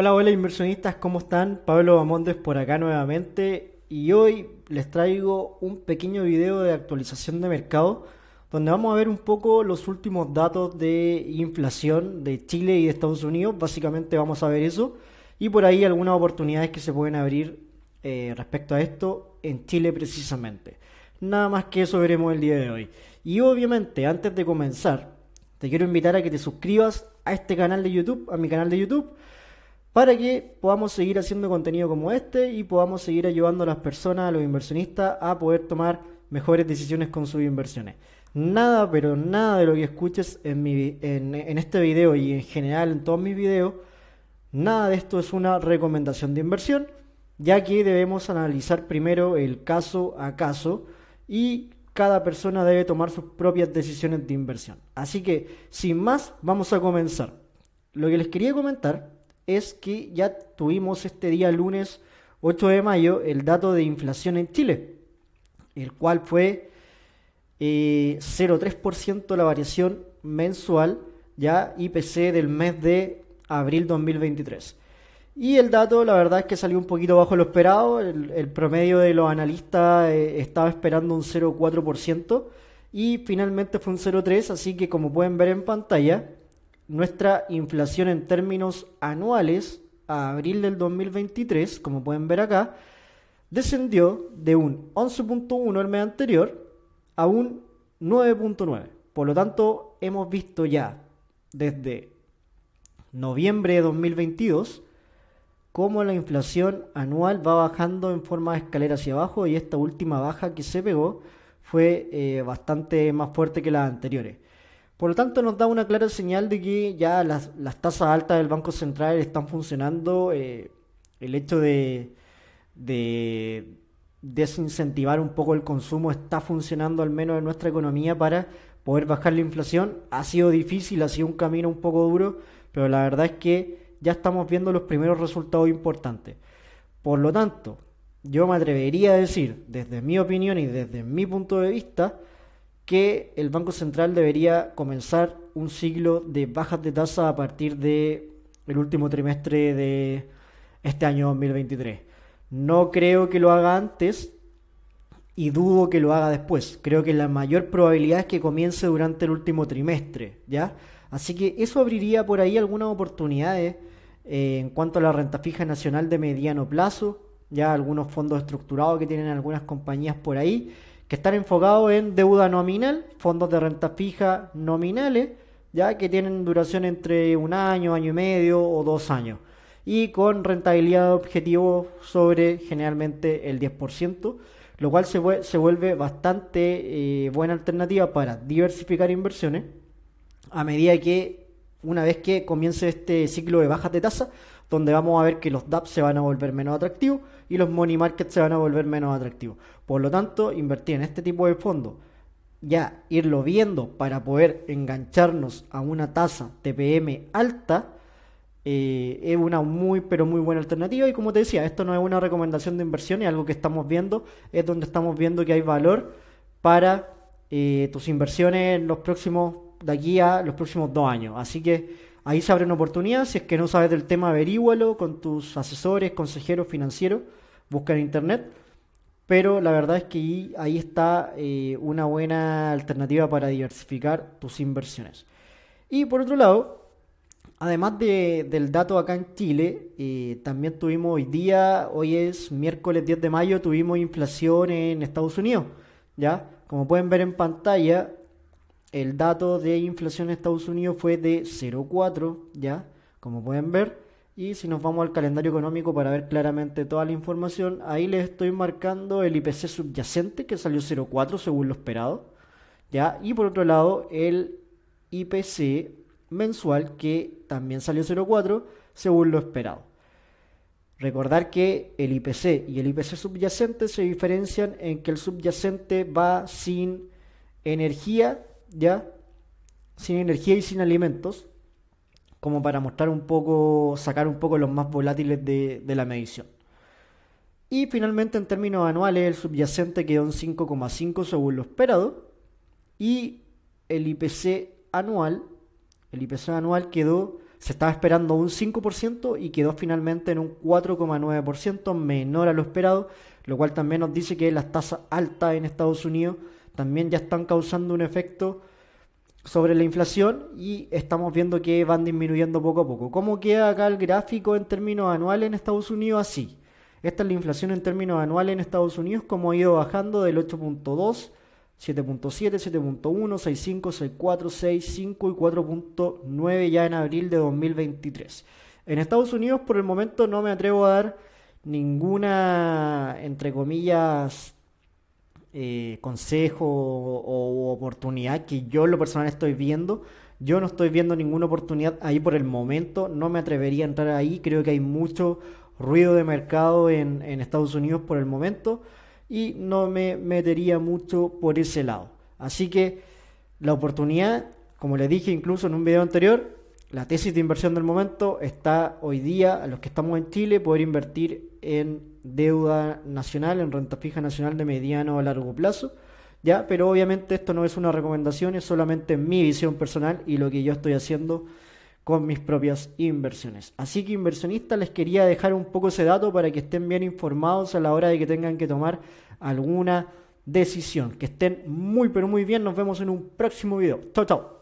Hola, hola inversionistas, ¿cómo están? Pablo Bamondes por acá nuevamente y hoy les traigo un pequeño video de actualización de mercado donde vamos a ver un poco los últimos datos de inflación de Chile y de Estados Unidos. Básicamente vamos a ver eso y por ahí algunas oportunidades que se pueden abrir eh, respecto a esto en Chile precisamente. Nada más que eso veremos el día de hoy. Y obviamente antes de comenzar, te quiero invitar a que te suscribas a este canal de YouTube, a mi canal de YouTube para que podamos seguir haciendo contenido como este y podamos seguir ayudando a las personas, a los inversionistas, a poder tomar mejores decisiones con sus inversiones. Nada, pero nada de lo que escuches en, mi, en, este video y en general en todos mis videos, nada de esto es una recomendación de inversión, ya que debemos analizar primero el caso a caso y cada persona debe tomar sus propias decisiones de inversión. Así que, sin más, vamos a comenzar. Lo que les quería comentar es que ya tuvimos este día lunes 8 de mayo el dato de inflación en Chile, el cual fue 0,3% eh, la variación mensual, ya IPC del mes de abril 2023. Y el dato, la verdad es que salió un poquito bajo lo esperado. El, promedio de los analistas eh, estaba esperando un 0,4% y finalmente fue un 0,3%. Así que, como pueden ver en pantalla, nuestra inflación en términos anuales a abril del 2023, como pueden ver acá, descendió de un 11.1 el mes anterior a un 9.9. Por lo tanto, hemos visto ya desde noviembre de 2022 cómo la inflación anual va bajando en forma de escalera hacia abajo y esta última baja que se pegó fue eh, bastante más fuerte que las anteriores. Por lo tanto, nos da una clara señal de que ya las, tasas altas del Banco Central están funcionando. Eh, el hecho de, desincentivar un poco el consumo está funcionando al menos en nuestra economía para poder bajar la inflación. Ha sido difícil, ha sido un camino un poco duro, pero la verdad es que ya estamos viendo los primeros resultados importantes. Por lo tanto, yo me atrevería a decir, desde mi opinión y desde mi punto de vista, que el Banco Central debería comenzar un ciclo de bajas de tasa a partir de el último trimestre de este año 2023. No creo que lo haga antes y dudo que lo haga después. Creo que la mayor probabilidad es que comience durante el último trimestre, ¿ya? Así que eso abriría por ahí algunas oportunidades eh, en cuanto a la renta fija nacional de mediano plazo, ya algunos fondos estructurados que tienen algunas compañías por ahí que están enfocados en deuda nominal, fondos de renta fija nominales, ya que tienen duración entre un año, año y medio o dos años, y con rentabilidad objetivo sobre generalmente el 10%, lo cual se, vuelve bastante eh, buena alternativa para diversificar inversiones a medida que una vez que comience este ciclo de bajas de tasa, donde vamos a ver que los DAPs se van a volver menos atractivos y los money markets se van a volver menos atractivos. Por lo tanto, invertir en este tipo de fondos, ya irlo viendo para poder engancharnos a una tasa TPM alta, eh, es una muy pero muy buena alternativa y como te decía, esto no es una recomendación de inversión, es algo que estamos viendo, es donde estamos viendo que hay valor para eh, tus inversiones en los próximos, de aquí a los próximos dos años. Así que Ahí se abre una oportunidad. Si es que no sabes del tema, averígualo con tus asesores, consejeros financieros. Busca en internet. Pero la verdad es que ahí, está eh, una buena alternativa para diversificar tus inversiones. Y por otro lado, además del dato acá en Chile, eh, también tuvimos hoy día, hoy es miércoles 10 de mayo, tuvimos inflación en Estados Unidos. ¿ya? Como pueden ver en pantalla, el dato de inflación en Estados Unidos fue de 0,4, ¿ya? Como pueden ver. Y si nos vamos al calendario económico para ver claramente toda la información, ahí les estoy marcando el IPC subyacente que salió 0,4 según lo esperado. ¿ya? Y por otro lado, el IPC mensual que también salió 0,4 según lo esperado. Recordar que el IPC y el IPC subyacente se diferencian en que el subyacente va sin energía ya sin energía y sin alimentos, como para mostrar un poco, sacar un poco los más volátiles de, la medición. Y finalmente en términos anuales el subyacente quedó en 5,5 según lo esperado y el IPC anual, el IPC anual quedó se estaba esperando un 5% y quedó finalmente en un 4,9%, menor a lo esperado, lo cual también nos dice que las tasas altas en Estados Unidos también ya están causando un efecto sobre la inflación y estamos viendo que van disminuyendo poco a poco. ¿Cómo queda acá el gráfico en términos anuales en Estados Unidos? Así. Esta es la inflación en términos anuales en Estados Unidos, como ha ido bajando del 8.2, 7.7, 7.1, 6.5, 6.4, 6.5 y 4.9 ya en abril de 2023. En Estados Unidos por el momento no me atrevo a dar ninguna, entre comillas, eh, consejo o, oportunidad que yo en lo personal estoy viendo. Yo no estoy viendo ninguna oportunidad ahí por el momento, no me atrevería a entrar ahí, creo que hay mucho ruido de mercado en, en Estados Unidos por el momento y no me metería mucho por ese lado. Así que la oportunidad, como les dije incluso en un video anterior, la tesis de inversión del momento está hoy día a los que estamos en Chile poder invertir en deuda nacional, en renta fija nacional de mediano a largo plazo. Ya, pero obviamente esto no es una recomendación, es solamente mi visión personal y lo que yo estoy haciendo con mis propias inversiones. Así que inversionistas les quería dejar un poco ese dato para que estén bien informados a la hora de que tengan que tomar alguna decisión. Que estén muy pero muy bien. Nos vemos en un próximo video. Chao, chao.